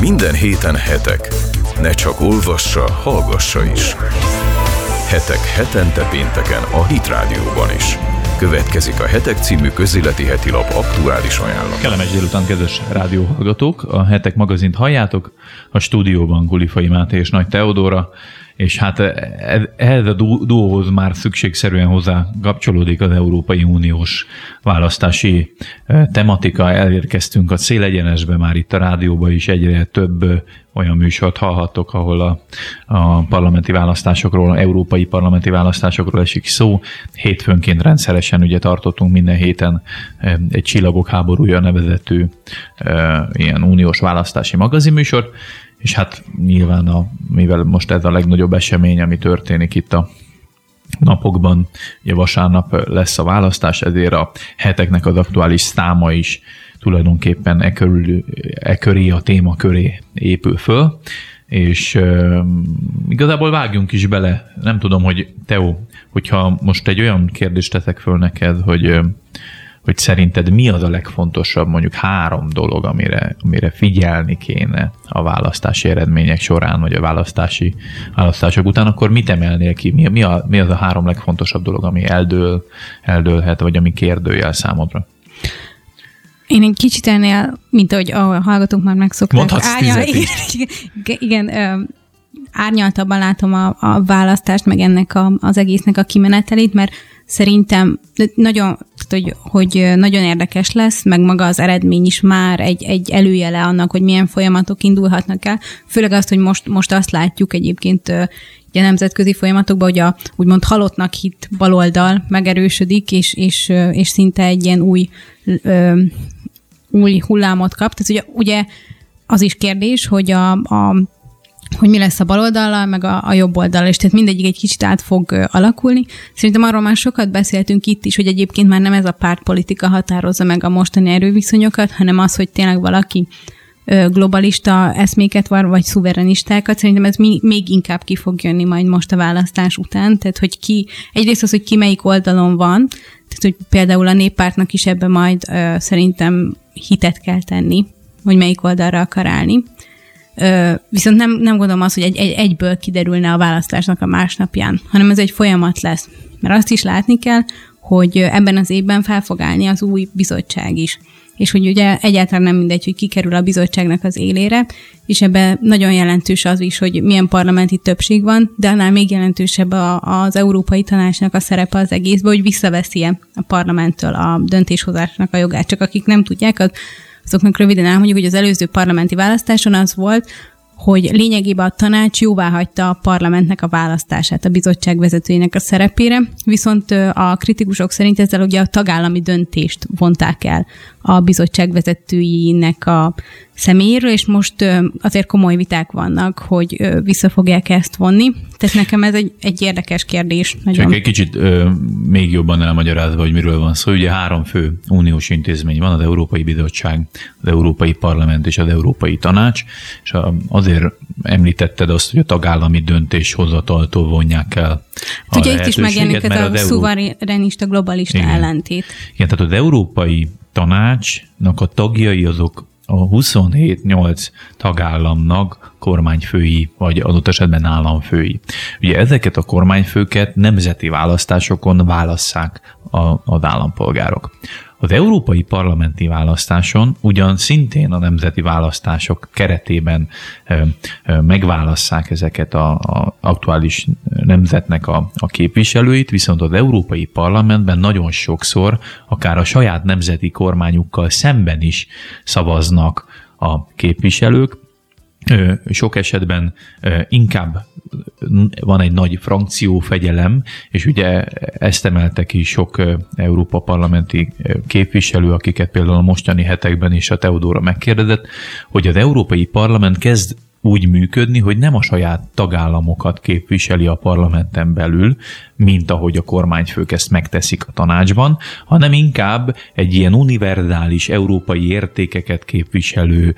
Minden héten hetek. Ne csak olvassa, hallgassa is. Hetek hetente pénteken a Hit Rádióban is. Következik a Hetek című közéleti heti lap aktuális ajánlat. Kellemes délután, kedves rádióhallgatók! A Hetek magazint halljátok, a stúdióban Gulifai Máté és Nagy Teodóra, és hát e- ehhez a duóhoz már szükségszerűen hozzá kapcsolódik az Európai Uniós választási e, tematika. Elérkeztünk a célegyenesbe, már itt a rádióban is egyre több e, olyan műsort hallhattok, ahol a, a parlamenti választásokról, európai parlamenti választásokról esik szó. Hétfőnként rendszeresen ugye tartottunk minden héten egy Csillagok háborúja nevezetű ilyen uniós választási magazinműsort, és hát nyilván, a, mivel most ez a legnagyobb esemény, ami történik itt a napokban, ugye vasárnap lesz a választás, ezért a heteknek az aktuális száma is tulajdonképpen e, körül, e köré, a téma köré épül föl, és uh, igazából vágjunk is bele. Nem tudom, hogy Teo, hogyha most egy olyan kérdést teszek föl neked, hogy hogy szerinted mi az a legfontosabb mondjuk három dolog, amire, amire figyelni kéne a választási eredmények során, vagy a választási választások után, akkor mit emelnél ki? Mi, mi, a, mi az a három legfontosabb dolog, ami eldől, eldőlhet, vagy ami kérdőjel számodra? Én egy kicsit ennél, mint ahogy a hallgatók már megszokták. Mondhatsz árnyal, igen, igen, igen árnyaltabban látom a, a választást, meg ennek a, az egésznek a kimenetelét, mert szerintem nagyon, hogy, hogy nagyon érdekes lesz, meg maga az eredmény is már egy, egy előjele annak, hogy milyen folyamatok indulhatnak el. Főleg azt, hogy most, most azt látjuk egyébként a nemzetközi folyamatokban, hogy a úgymond halottnak hit baloldal megerősödik, és, és, és szinte egy ilyen új, új hullámot kap. Tehát ugye, ugye az is kérdés, hogy a, a hogy mi lesz a bal oldallal, meg a, a jobb oldallal, és tehát mindegyik egy kicsit át fog alakulni. Szerintem arról már sokat beszéltünk itt is, hogy egyébként már nem ez a pártpolitika határozza meg a mostani erőviszonyokat, hanem az, hogy tényleg valaki globalista eszméket van, vagy szuverenistákat, szerintem ez még inkább ki fog jönni majd most a választás után, tehát hogy ki, egyrészt az, hogy ki melyik oldalon van, tehát hogy például a néppártnak is ebbe majd ö, szerintem hitet kell tenni, hogy melyik oldalra akar állni. Viszont nem, nem gondolom azt, hogy egy, egy, egyből kiderülne a választásnak a másnapján, hanem ez egy folyamat lesz. Mert azt is látni kell, hogy ebben az évben fel fog állni az új bizottság is. És hogy ugye egyáltalán nem mindegy, hogy kikerül a bizottságnak az élére, és ebben nagyon jelentős az is, hogy milyen parlamenti többség van, de annál még jelentősebb a, az Európai Tanácsnak a szerepe az egészben, hogy visszaveszi a parlamenttől a döntéshozásnak a jogát. Csak akik nem tudják, az azoknak röviden elmondjuk, hogy az előző parlamenti választáson az volt, hogy lényegében a tanács jóvá hagyta a parlamentnek a választását a bizottság vezetőjének a szerepére, viszont a kritikusok szerint ezzel ugye a tagállami döntést vonták el a bizottság vezetőinek a személyéről, és most azért komoly viták vannak, hogy vissza fogják ezt vonni. Tehát nekem ez egy, egy érdekes kérdés. Nagyon. Csak egy kicsit ö, még jobban elmagyarázva, hogy miről van szó. Ugye három fő uniós intézmény van, az Európai Bizottság, az Európai Parlament és az Európai Tanács, és azért említetted azt, hogy a tagállami döntéshozataltól vonják el a Ugye itt is megjelenik ez a Euró... szuverenista globalista Igen. ellentét. Igen, tehát az Európai Tanácsnak a tagjai azok a 27-8 tagállamnak kormányfői, vagy adott esetben államfői. Ugye ezeket a kormányfőket nemzeti választásokon válasszák a, az állampolgárok. Az európai parlamenti választáson ugyan szintén a nemzeti választások keretében megválasszák ezeket a, a aktuális nemzetnek a, a képviselőit, viszont az európai parlamentben nagyon sokszor akár a saját nemzeti kormányukkal szemben is szavaznak a képviselők, sok esetben inkább van egy nagy fegyelem, és ugye ezt emelte ki sok Európa parlamenti képviselő, akiket például a mostani hetekben is a Teodóra megkérdezett, hogy az Európai Parlament kezd úgy működni, hogy nem a saját tagállamokat képviseli a parlamenten belül, mint ahogy a kormányfők ezt megteszik a tanácsban, hanem inkább egy ilyen univerzális európai értékeket képviselő,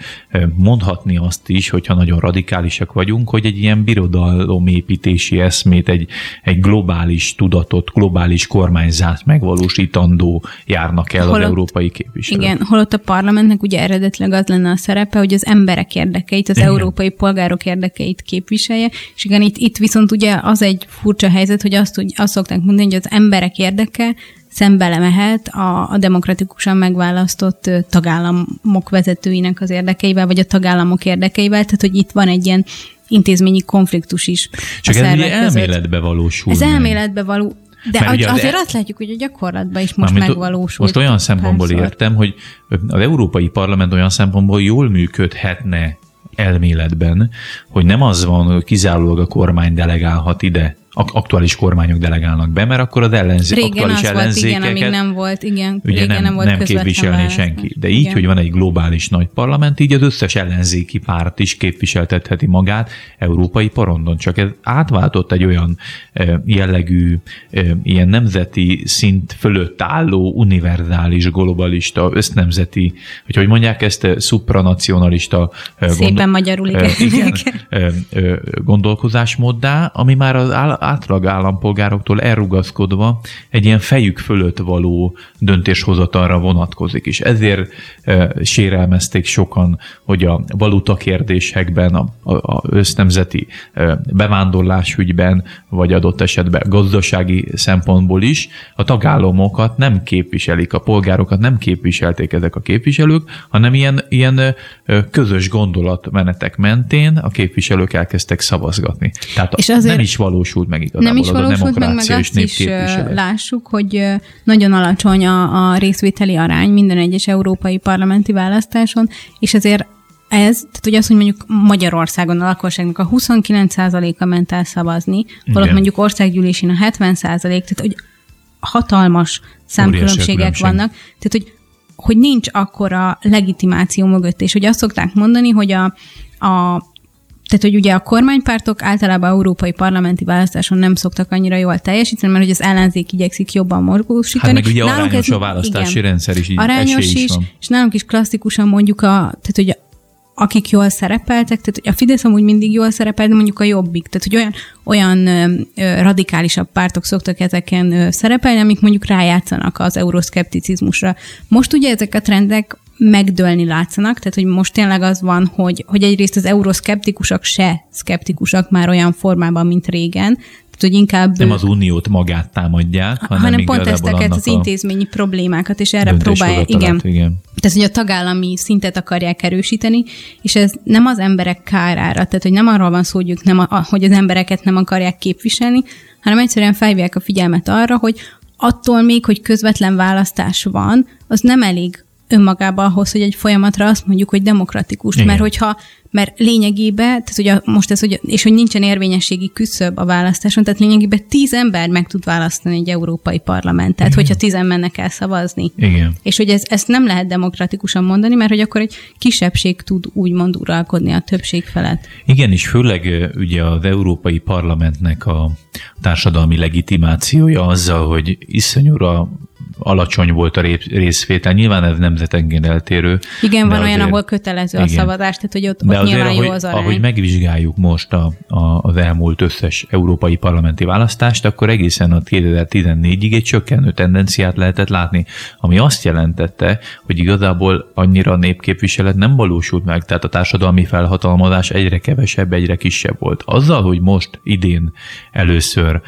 mondhatni azt is, hogyha nagyon radikálisak vagyunk, hogy egy ilyen birodalomépítési eszmét, egy, egy globális tudatot, globális kormányzát megvalósítandó járnak el holott, az európai képviselők. Igen, holott a parlamentnek ugye eredetileg az lenne a szerepe, hogy az emberek érdekeit, az igen. európai polgárok érdekeit képviselje, és igen, itt, itt viszont ugye az egy furcsa helyzet, hogy azt, hogy azt szokták mondani, hogy az emberek érdeke szembe lemehet a, a demokratikusan megválasztott tagállamok vezetőinek az érdekeivel, vagy a tagállamok érdekeivel, tehát hogy itt van egy ilyen intézményi konfliktus is. Csak ez ugye elméletbe valósul. Ez elméletbe való, de az, azért az, azt látjuk, hogy a gyakorlatban is most megvalósul. Most olyan szempontból párszor. értem, hogy az Európai Parlament olyan szempontból jól működhetne elméletben, hogy nem az van, hogy kizárólag a kormány delegálhat ide aktuális kormányok delegálnak be, mert akkor az ellenzé- régen aktuális az ellenzékeket volt, igen, amíg nem volt, igen, ugye régen nem, nem volt nem képviselni senki. De így, igen. hogy van egy globális nagy parlament, így az összes ellenzéki párt is képviseltetheti magát európai porondon. Csak ez átváltott egy olyan jellegű, ilyen nemzeti szint fölött álló, univerzális, globalista, össznemzeti, hogy hogy mondják ezt, supranacionalista Szépen gondol- magyarul, igen. igen gondolkozásmóddá, ami már az áll- átlag állampolgároktól elrugaszkodva egy ilyen fejük fölött való döntéshozatalra vonatkozik. És ezért e, sérelmezték sokan, hogy a valuta kérdésekben, a, a, a össznemzeti e, bevándorlásügyben, vagy adott esetben gazdasági szempontból is a tagállamokat nem képviselik, a polgárokat nem képviselték ezek a képviselők, hanem ilyen, ilyen e, közös gondolatmenetek mentén a képviselők elkezdtek szavazgatni. Tehát és azért, nem is valósult meg igazából Nem is valósult meg, meg azt is lássuk, hogy nagyon alacsony a, a részvételi arány minden egyes európai parlamenti választáson, és ezért ez, tehát hogy azt, hogy mondjuk Magyarországon a lakosságnak a 29%-a ment el szavazni, holott mondjuk országgyűlésén a 70%, tehát hogy hatalmas számkülönbségek vannak, tehát hogy, hogy nincs akkora legitimáció mögött, és hogy azt szokták mondani, hogy a, a tehát, hogy ugye a kormánypártok általában európai parlamenti választáson nem szoktak annyira jól teljesíteni, mert hogy az ellenzék igyekszik jobban mozgósítani. Hát meg ugye nálunk arányos ez, a választási igen, rendszer is, így arányos is, is és nálunk is klasszikusan mondjuk a, tehát hogy akik jól szerepeltek, tehát a Fidesz amúgy mindig jól szerepel, de mondjuk a Jobbik, tehát hogy olyan, olyan ö, radikálisabb pártok szoktak ezeken ö, szerepelni, amik mondjuk rájátszanak az euroszkepticizmusra. Most ugye ezek a trendek megdőlni látszanak, tehát hogy most tényleg az van, hogy, hogy egyrészt az euroszkeptikusok se szkeptikusak már olyan formában, mint régen, tehát, hogy inkább... Nem az uniót magát támadják, hanem, hanem pont ezeket az intézményi problémákat, és erre próbálják, igen. igen. Tehát, hogy a tagállami szintet akarják erősíteni, és ez nem az emberek kárára, tehát, hogy nem arról van szó, hogy, ők nem a, hogy az embereket nem akarják képviselni, hanem egyszerűen felhívják a figyelmet arra, hogy attól még, hogy közvetlen választás van, az nem elég önmagában ahhoz, hogy egy folyamatra azt mondjuk, hogy demokratikus. Igen. Mert hogyha, mert lényegében, tehát ugye most ez, hogy, és hogy nincsen érvényességi küszöb a választáson, tehát lényegében tíz ember meg tud választani egy európai parlamentet, Igen. hogyha tizen mennek el szavazni. Igen. És hogy ez, ezt nem lehet demokratikusan mondani, mert hogy akkor egy kisebbség tud úgymond uralkodni a többség felett. Igen, és főleg ugye az európai parlamentnek a társadalmi legitimációja azzal, hogy iszonyúra alacsony volt a részvétel. Nyilván ez nemzetenként eltérő. Igen, van azért, olyan, ahol kötelező igen. a szavazás, tehát hogy ott, ott azért, nyilván ahogy, jó az arány. Ahogy megvizsgáljuk most a, a, az elmúlt összes európai parlamenti választást, akkor egészen a 2014-ig egy csökkenő tendenciát lehetett látni, ami azt jelentette, hogy igazából annyira a népképviselet nem valósult meg, tehát a társadalmi felhatalmazás egyre kevesebb, egyre kisebb volt. Azzal, hogy most idén először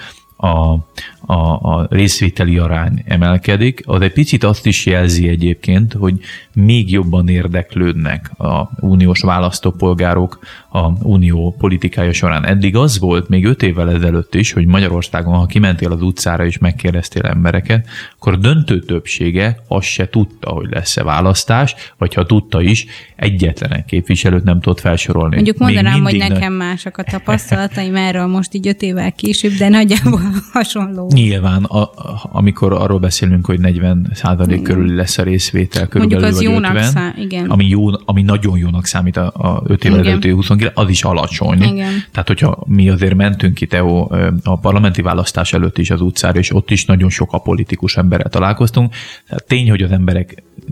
a, a, a részvételi arány emelkedik, az egy picit azt is jelzi egyébként, hogy még jobban érdeklődnek a uniós választópolgárok a unió politikája során. Eddig az volt még öt évvel ezelőtt is, hogy Magyarországon, ha kimentél az utcára és megkérdeztél embereket, akkor döntő többsége azt se tudta, hogy lesz-e választás, vagy ha tudta is, egyetlen egy képviselőt nem tudott felsorolni. Mondjuk mondanám, hogy nekem ne... mások a tapasztalataim erről most így öt évvel később, de nagyjából hasonló. Nyilván, a, amikor arról beszélünk, hogy 40 százalék körül lesz a részvétel, körülbelül Mondjuk az vagy jónak 50, szá- igen. ami, jó, ami nagyon jónak számít a, a 5 évvel Igen. előtti 29, az is alacsony. Igen. Tehát, hogyha mi azért mentünk ki, Teo, a parlamenti választás előtt is az utcára, és ott is nagyon sok a politikus emberrel találkoztunk. Tehát tény, hogy az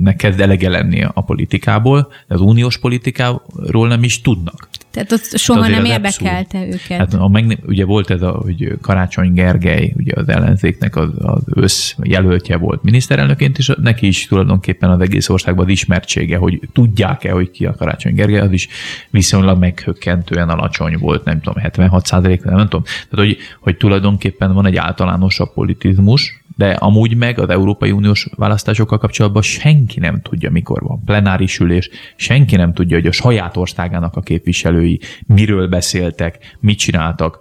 embereknek kezd elege lenni a politikából, de az uniós politikáról nem is tudnak. Tehát ott soha nem az érdekelte őket. Hát a meg, ugye volt ez a, hogy Karácsony Gergely, ugye az ellenzéknek az, az össz jelöltje volt miniszterelnöként, és neki is tulajdonképpen az egész országban az ismertsége, hogy tudják-e, hogy ki a Karácsony Gergely, az is viszonylag meghökkentően alacsony volt, nem tudom, 76 százalék, nem tudom. Tehát, hogy, hogy tulajdonképpen van egy általánosabb politizmus, de amúgy meg az Európai Uniós választásokkal kapcsolatban senki nem tudja, mikor van plenáris ülés, senki nem tudja, hogy a saját országának a képviselői miről beszéltek, mit csináltak,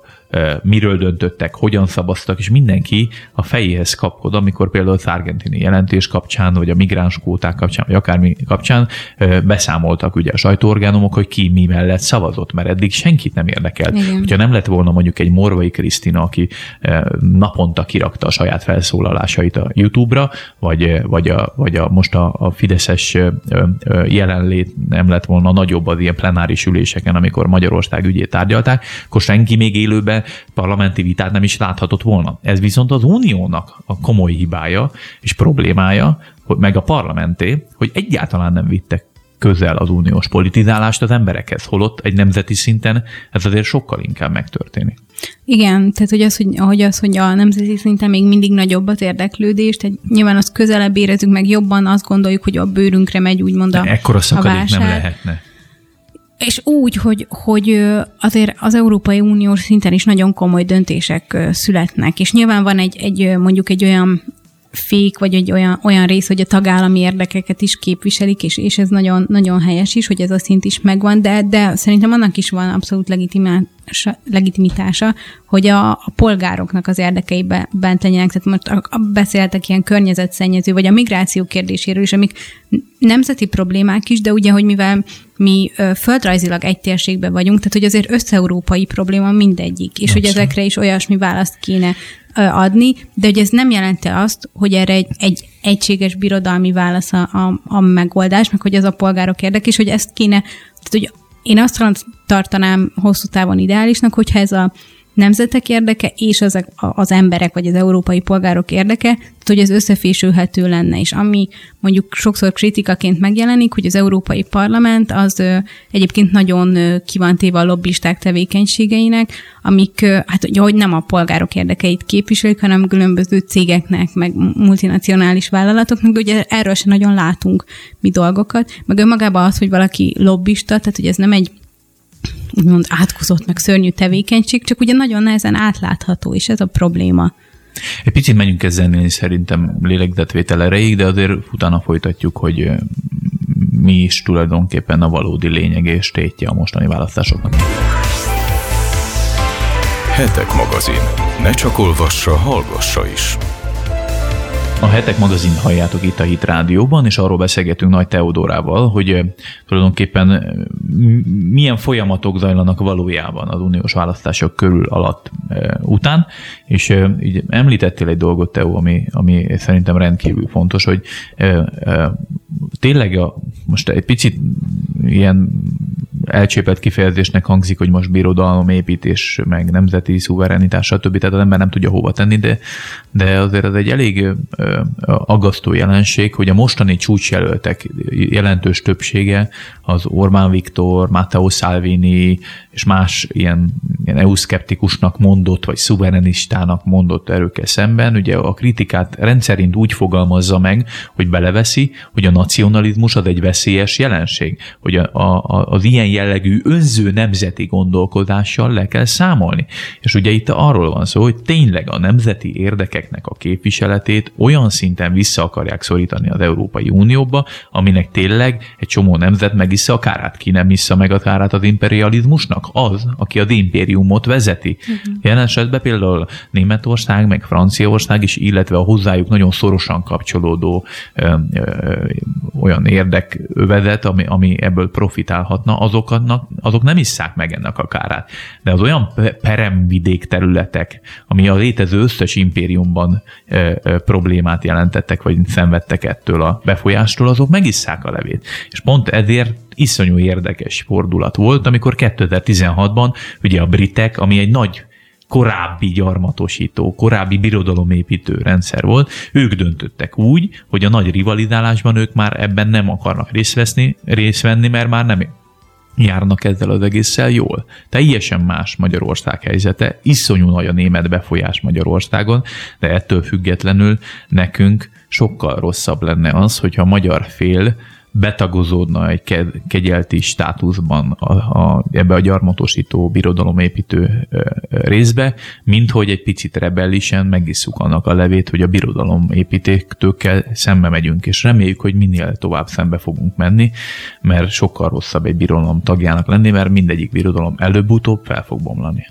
miről döntöttek, hogyan szavaztak, és mindenki a fejéhez kapkod, amikor például az argentini jelentés kapcsán, vagy a migráns kvóták kapcsán, vagy akármi kapcsán beszámoltak ugye a sajtóorgánumok, hogy ki mi mellett szavazott, mert eddig senkit nem érdekel. Igen. Hogyha nem lett volna mondjuk egy Morvai Krisztina, aki naponta kirakta a saját felszólalásait a YouTube-ra, vagy, vagy, a, vagy a, most a, a Fideszes jelenlét nem lett volna nagyobb az ilyen plenáris üléseken, amikor Magyarország ügyét tárgyalták, akkor senki még élőben parlamenti vitát nem is láthatott volna. Ez viszont az uniónak a komoly hibája és problémája, hogy meg a parlamenté, hogy egyáltalán nem vittek közel az uniós politizálást az emberekhez, holott egy nemzeti szinten ez azért sokkal inkább megtörténik. Igen, tehát hogy az, hogy, ahogy az, hogy a nemzeti szinten még mindig nagyobb az érdeklődés, tehát nyilván az közelebb érezzük meg jobban, azt gondoljuk, hogy a bőrünkre megy úgymond a, Ekkora a szakadék válság. nem lehetne. És úgy, hogy, hogy azért az Európai Uniós szinten is nagyon komoly döntések születnek, és nyilván van egy, egy mondjuk egy olyan fék, vagy egy olyan, olyan rész, hogy a tagállami érdekeket is képviselik, és, és ez nagyon, nagyon helyes is, hogy ez a szint is megvan, de, de szerintem annak is van abszolút legitimitása, legitimitása hogy a, a polgároknak az érdekeiben bent legyenek. Tehát most a, a beszéltek ilyen környezetszennyező, vagy a migráció kérdéséről is, amik nemzeti problémák is, de ugye, hogy mivel mi földrajzilag egy térségben vagyunk, tehát hogy azért összeurópai probléma mindegyik, és hogy Abszolút. ezekre is olyasmi választ kéne adni, de hogy ez nem jelenti azt, hogy erre egy, egy egységes birodalmi válasz a, a, a megoldás, meg hogy ez a polgárok érdek, és hogy ezt kéne, tehát hogy én azt tartanám hosszú távon ideálisnak, hogyha ez a nemzetek érdeke és az, az emberek vagy az európai polgárok érdeke, tehát hogy ez összefésülhető lenne. És ami mondjuk sokszor kritikaként megjelenik, hogy az Európai Parlament az ö, egyébként nagyon ö, ki van téve a lobbisták tevékenységeinek, amik ö, hát ugye, hogy nem a polgárok érdekeit képviselik, hanem különböző cégeknek, meg multinacionális vállalatoknak, ugye erről sem nagyon látunk mi dolgokat, meg önmagában az, hogy valaki lobbista, tehát hogy ez nem egy úgymond átkozott, meg szörnyű tevékenység, csak ugye nagyon nehezen átlátható, és ez a probléma. Egy picit menjünk ezzel szerintem lélegzetvétel erejéig, de azért utána folytatjuk, hogy mi is tulajdonképpen a valódi lényeg és tétje a mostani választásoknak. Hetek magazin. Ne csak olvassa, hallgassa is. A Hetek magazin halljátok itt a Hit Rádióban, és arról beszélgetünk Nagy Teodórával, hogy tulajdonképpen milyen folyamatok zajlanak valójában az uniós választások körül alatt után, és e, így említettél egy dolgot, Teo, ami, ami szerintem rendkívül fontos, hogy tényleg a, most egy picit ilyen elcsépelt kifejezésnek hangzik, hogy most birodalom építés, meg nemzeti szuverenitás, stb. Tehát az ember nem tudja hova tenni, de, de azért ez egy elég aggasztó jelenség, hogy a mostani csúcsjelöltek jelentős többsége az Orbán Viktor, Matteo Salvini és más ilyen, ilyen EU-szkeptikusnak mondott, vagy szuverenistának mondott erőkkel szemben, ugye a kritikát rendszerint úgy fogalmazza meg, hogy beleveszi, hogy a nacionalizmus az egy veszélyes jelenség, hogy a, a, az ilyen jellegű önző nemzeti gondolkodással le kell számolni. És ugye itt arról van szó, hogy tényleg a nemzeti érdekeknek a képviseletét olyan szinten vissza akarják szorítani az Európai Unióba, aminek tényleg egy csomó nemzet megissza a kárát. Ki nem issza meg a kárát az imperializmusnak? Az, aki az impériumot vezeti. Uh-huh. Jelen esetben például Németország, meg Franciaország is, illetve a hozzájuk nagyon szorosan kapcsolódó ö, ö, olyan érdekövezet, ami, ami ebből profitálhatna, azok azoknak, azok nem isszák meg ennek a kárát. De az olyan peremvidék területek, ami a létező összes impériumban e, e, problémát jelentettek, vagy szenvedtek ettől a befolyástól, azok megisszák a levét. És pont ezért iszonyú érdekes fordulat volt, amikor 2016-ban ugye a britek, ami egy nagy korábbi gyarmatosító, korábbi birodalomépítő rendszer volt, ők döntöttek úgy, hogy a nagy rivalizálásban ők már ebben nem akarnak részt, veszni, részt venni, mert már nem járnak ezzel az egésszel jól. Teljesen más Magyarország helyzete, iszonyú nagy a német befolyás Magyarországon, de ettől függetlenül nekünk sokkal rosszabb lenne az, hogyha a magyar fél betagozódna egy kegyelti státuszban a, a, ebbe a gyarmatosító birodalomépítő részbe, mint hogy egy picit rebellisen megisszuk annak a levét, hogy a birodalomépítőkkel szembe megyünk, és reméljük, hogy minél tovább szembe fogunk menni, mert sokkal rosszabb egy birodalom tagjának lenni, mert mindegyik birodalom előbb-utóbb fel fog bomlani.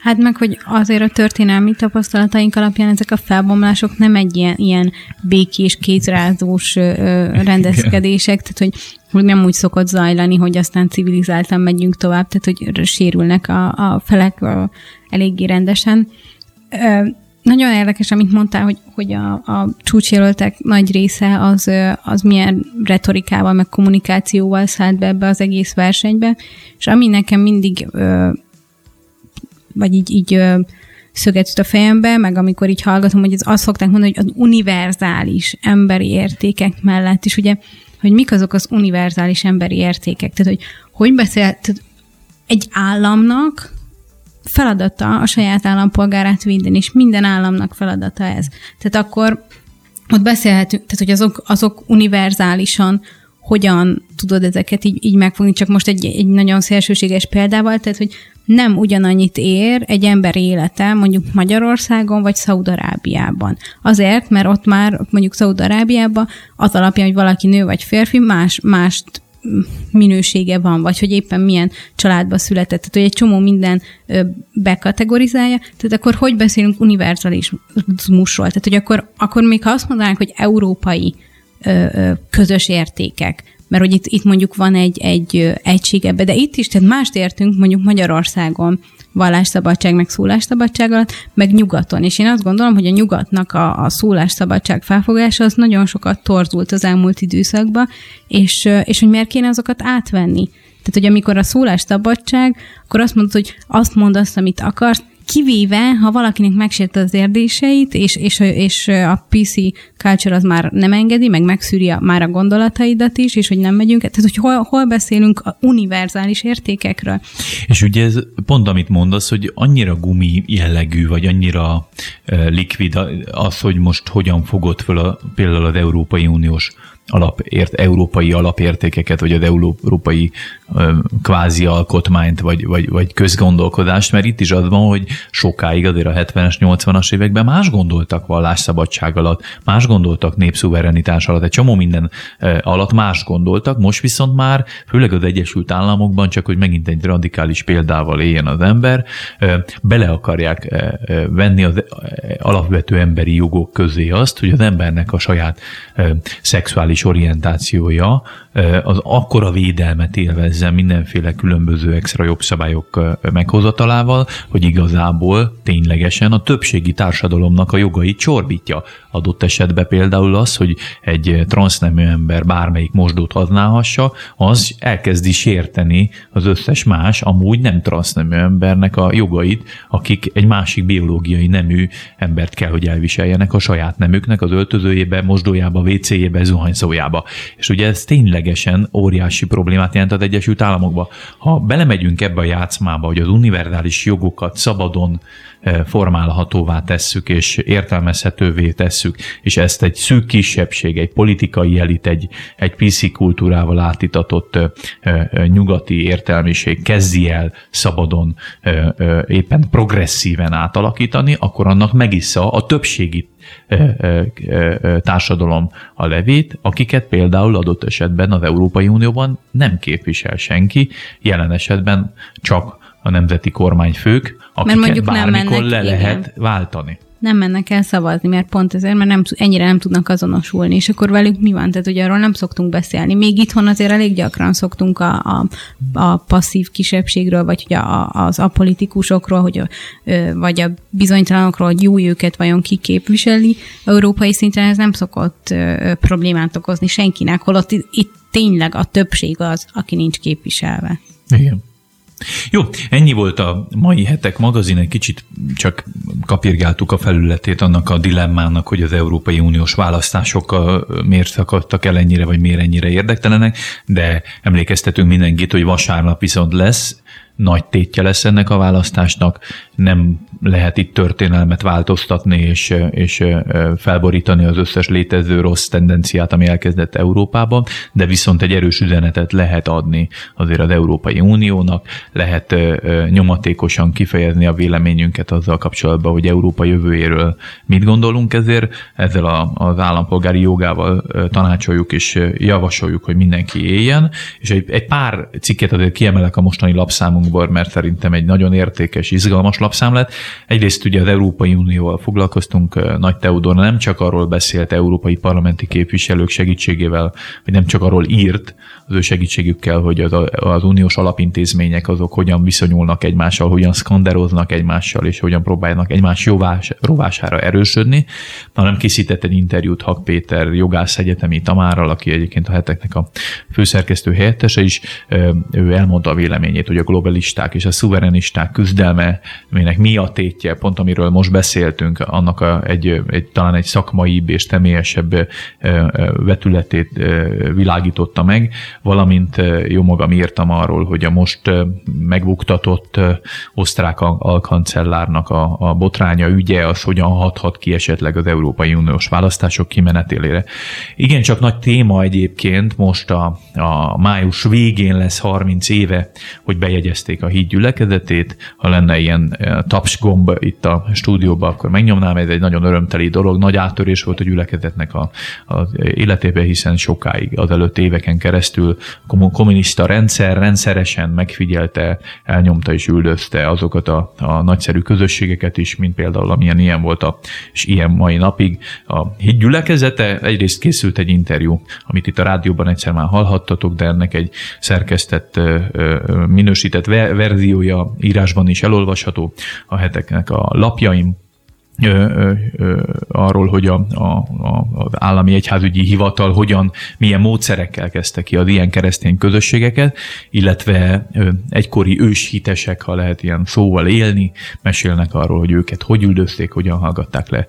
Hát meg, hogy azért a történelmi tapasztalataink alapján ezek a felbomlások nem egy ilyen, ilyen békés, kézrázós rendezkedések, tehát hogy, hogy nem úgy szokott zajlani, hogy aztán civilizáltan megyünk tovább, tehát hogy sérülnek a, a felek a, eléggé rendesen. Ö, nagyon érdekes, amit mondtál, hogy, hogy a, a csúcsjelöltek nagy része az, az milyen retorikával, meg kommunikációval szállt be ebbe az egész versenybe, és ami nekem mindig ö, vagy így, így szöget a fejembe, meg amikor így hallgatom, hogy ez azt szokták mondani, hogy az univerzális emberi értékek mellett is, ugye, hogy mik azok az univerzális emberi értékek, tehát hogy hogy beszél, tehát egy államnak feladata a saját állampolgárát védeni, és minden államnak feladata ez. Tehát akkor ott beszélhetünk, tehát hogy azok, azok univerzálisan hogyan tudod ezeket így, így megfogni, csak most egy, egy nagyon szélsőséges példával, tehát hogy nem ugyanannyit ér egy ember élete mondjuk Magyarországon vagy Szaudarábiában. Azért, mert ott már mondjuk Szaudarábiában az alapján, hogy valaki nő vagy férfi, más, mást minősége van, vagy hogy éppen milyen családba született. Tehát, hogy egy csomó minden bekategorizálja. Tehát akkor hogy beszélünk univerzalizmusról? Tehát, hogy akkor, akkor még ha azt mondanánk, hogy európai közös értékek, mert hogy itt, itt mondjuk van egy, egy egység ebbe, de itt is, tehát mást értünk mondjuk Magyarországon vallásszabadság, meg szólásszabadság alatt, meg nyugaton. És én azt gondolom, hogy a nyugatnak a, a szólásszabadság felfogása az nagyon sokat torzult az elmúlt időszakban, és, és hogy miért kéne azokat átvenni. Tehát, hogy amikor a szólásszabadság, akkor azt mondod, hogy azt mondasz, amit akarsz, kivéve, ha valakinek megsérte az érdéseit, és, és, és a PC culture az már nem engedi, meg megszűri a, már a gondolataidat is, és hogy nem megyünk, tehát hogy hol, hol beszélünk a univerzális értékekről. És ugye ez pont amit mondasz, hogy annyira gumi jellegű, vagy annyira uh, likvid az, hogy most hogyan fogod föl a, például az Európai Uniós alapért, európai alapértékeket, vagy az európai kvázi alkotmányt, vagy, vagy, vagy közgondolkodást, mert itt is az van, hogy sokáig azért a 70-es, 80-as években más gondoltak vallásszabadság alatt, más gondoltak népszuverenitás alatt, egy csomó minden alatt más gondoltak, most viszont már, főleg az Egyesült Államokban, csak hogy megint egy radikális példával éljen az ember, bele akarják venni az alapvető emberi jogok közé azt, hogy az embernek a saját szexuális orientációja az akkora védelmet élvezzen mindenféle különböző extra jobb szabályok meghozatalával, hogy igazából ténylegesen a többségi társadalomnak a jogait csorbítja. Adott esetben például az, hogy egy transznemű ember bármelyik mosdót használhassa, az elkezdi sérteni az összes más, amúgy nem transznemű embernek a jogait, akik egy másik biológiai nemű embert kell, hogy elviseljenek a saját nemüknek az öltözőjébe, mosdójába, WC-jébe, zuhanyszójába. És ugye ez ténylegesen óriási problémát jelent az Egyesült Államokba. Ha belemegyünk ebbe a játszmába, hogy az univerzális jogokat szabadon formálhatóvá tesszük, és értelmezhetővé tesszük, és ezt egy szűk kisebbség, egy politikai elit, egy, egy PC kultúrával átitatott nyugati értelmiség kezdi el szabadon éppen progresszíven átalakítani, akkor annak megissza a többségi társadalom a levét, akiket például adott esetben az Európai Unióban nem képvisel senki, jelen esetben csak a nemzeti kormányfők, akiket bármikor nem mennek, le igen. lehet váltani. nem mennek el szavazni, mert pont ezért, mert nem, ennyire nem tudnak azonosulni, és akkor velük mi van? Tehát ugye arról nem szoktunk beszélni. Még itthon azért elég gyakran szoktunk a, a, a passzív kisebbségről, vagy ugye a, az apolitikusokról, hogy a, vagy a bizonytalanokról, hogy jó őket vajon ki képviseli. Európai szinten ez nem szokott problémát okozni senkinek, holott itt, itt tényleg a többség az, aki nincs képviselve. Igen. Jó, ennyi volt a mai hetek magazin, egy kicsit csak kapirgáltuk a felületét annak a dilemmának, hogy az Európai Uniós választások miért szakadtak el ennyire, vagy miért ennyire érdektelenek, de emlékeztetünk mindenkit, hogy vasárnap viszont lesz nagy tétje lesz ennek a választásnak, nem lehet itt történelmet változtatni és, és felborítani az összes létező rossz tendenciát, ami elkezdett Európában, de viszont egy erős üzenetet lehet adni azért az Európai Uniónak, lehet nyomatékosan kifejezni a véleményünket azzal kapcsolatban, hogy Európa jövőjéről mit gondolunk. Ezért, ezzel az állampolgári jogával tanácsoljuk és javasoljuk, hogy mindenki éljen, és egy, egy pár cikket azért kiemelek a mostani lapszámunkból, mert szerintem egy nagyon értékes, izgalmas lapszám lett. Egyrészt ugye az Európai Unióval foglalkoztunk, Nagy Teodor nem csak arról beszélt európai parlamenti képviselők segítségével, hogy nem csak arról írt, az ő segítségükkel, hogy az, az uniós alapintézmények azok hogyan viszonyulnak egymással, hogyan skanderoznak egymással, és hogyan próbálnak egymás jóvás, rovására erősödni, hanem készített egy interjút Hak Péter jogász egyetemi Tamárral, aki egyébként a heteknek a főszerkesztő helyettese is, ő elmondta a véleményét, hogy a globalisták és a szuverenisták küzdelme, aminek mi a tétje, pont amiről most beszéltünk, annak a, egy, egy, talán egy szakmaibb és személyesebb vetületét világította meg, valamint jó magam írtam arról, hogy a most megbuktatott osztrák alkancellárnak a, a botránya ügye az hogyan hathat ki esetleg az Európai Uniós választások kimenetélére. Igen, csak nagy téma egyébként most a, a május végén lesz 30 éve, hogy bejegyezték a híd gyülekezetét. Ha lenne ilyen tapsgomb itt a stúdióban, akkor megnyomnám, ez egy nagyon örömteli dolog. Nagy áttörés volt a gyülekezetnek a, az életében, hiszen sokáig az előtt éveken keresztül kommunista rendszer rendszeresen megfigyelte, elnyomta és üldözte azokat a, a nagyszerű közösségeket is, mint például amilyen ilyen volt a, és ilyen mai napig a hídgyülekezete. Egyrészt készült egy interjú, amit itt a rádióban egyszer már hallhattatok, de ennek egy szerkesztett, minősített verziója írásban is elolvasható a heteknek a lapjaim. Ö, ö, arról, hogy a, a, az állami egyházügyi hivatal hogyan, milyen módszerekkel kezdte ki az ilyen keresztény közösségeket, illetve ö, egykori őshitesek, ha lehet ilyen szóval élni, mesélnek arról, hogy őket hogy üldözték, hogyan hallgatták le,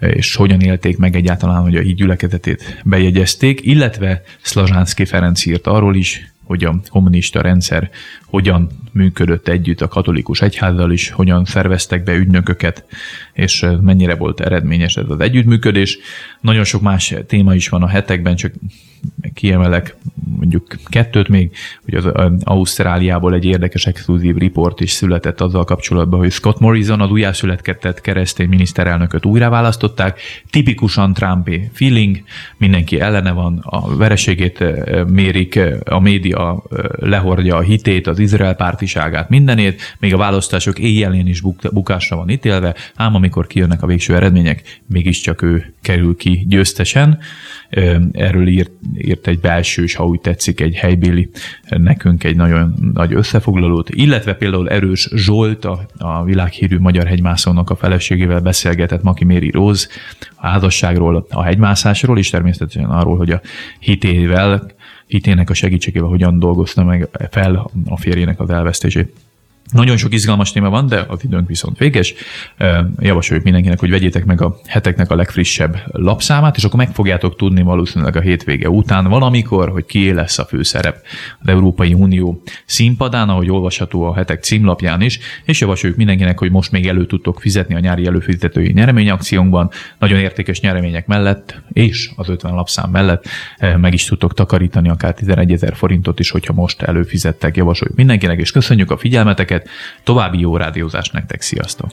és hogyan élték meg egyáltalán, hogy a híd gyülekezetét bejegyezték, illetve Szlazsánszki Ferenc írt arról is, hogy a kommunista rendszer hogyan működött együtt a katolikus egyházzal is, hogyan szerveztek be ügynököket, és mennyire volt eredményes ez az együttműködés. Nagyon sok más téma is van a hetekben, csak kiemelek mondjuk kettőt még, hogy az Ausztráliából egy érdekes exkluzív riport is született azzal kapcsolatban, hogy Scott Morrison az újjászületkedett keresztény miniszterelnököt újra választották, tipikusan Trumpi feeling, mindenki ellene van, a vereségét mérik, a média lehordja a hitét, az Izrael pártiságát, mindenét, még a választások éjjelén is bukásra van ítélve, ám amikor kijönnek a végső eredmények, mégiscsak ő kerül ki győztesen. Erről írt, írt egy belsős, ha úgy tetszik, egy helybéli nekünk egy nagyon nagy összefoglalót, illetve például Erős Zsolt, a, a világhírű magyar hegymászónak a feleségével beszélgetett Maki Méri Róz a házasságról, a hegymászásról, és természetesen arról, hogy a hitével hitének a segítségével hogyan dolgozta meg fel a férjének az elvesztését. Nagyon sok izgalmas téma van, de az időnk viszont véges. Javasoljuk mindenkinek, hogy vegyétek meg a heteknek a legfrissebb lapszámát, és akkor meg fogjátok tudni valószínűleg a hétvége után valamikor, hogy kié lesz a főszerep az Európai Unió színpadán, ahogy olvasható a hetek címlapján is, és javasoljuk mindenkinek, hogy most még elő tudtok fizetni a nyári előfizetői nyereményakciónkban, nagyon értékes nyeremények mellett, és az 50 lapszám mellett meg is tudtok takarítani akár 11 ezer forintot is, hogyha most előfizettek. Javasoljuk mindenkinek, és köszönjük a figyelmeteket, További jó rádiózást nektek, sziasztok!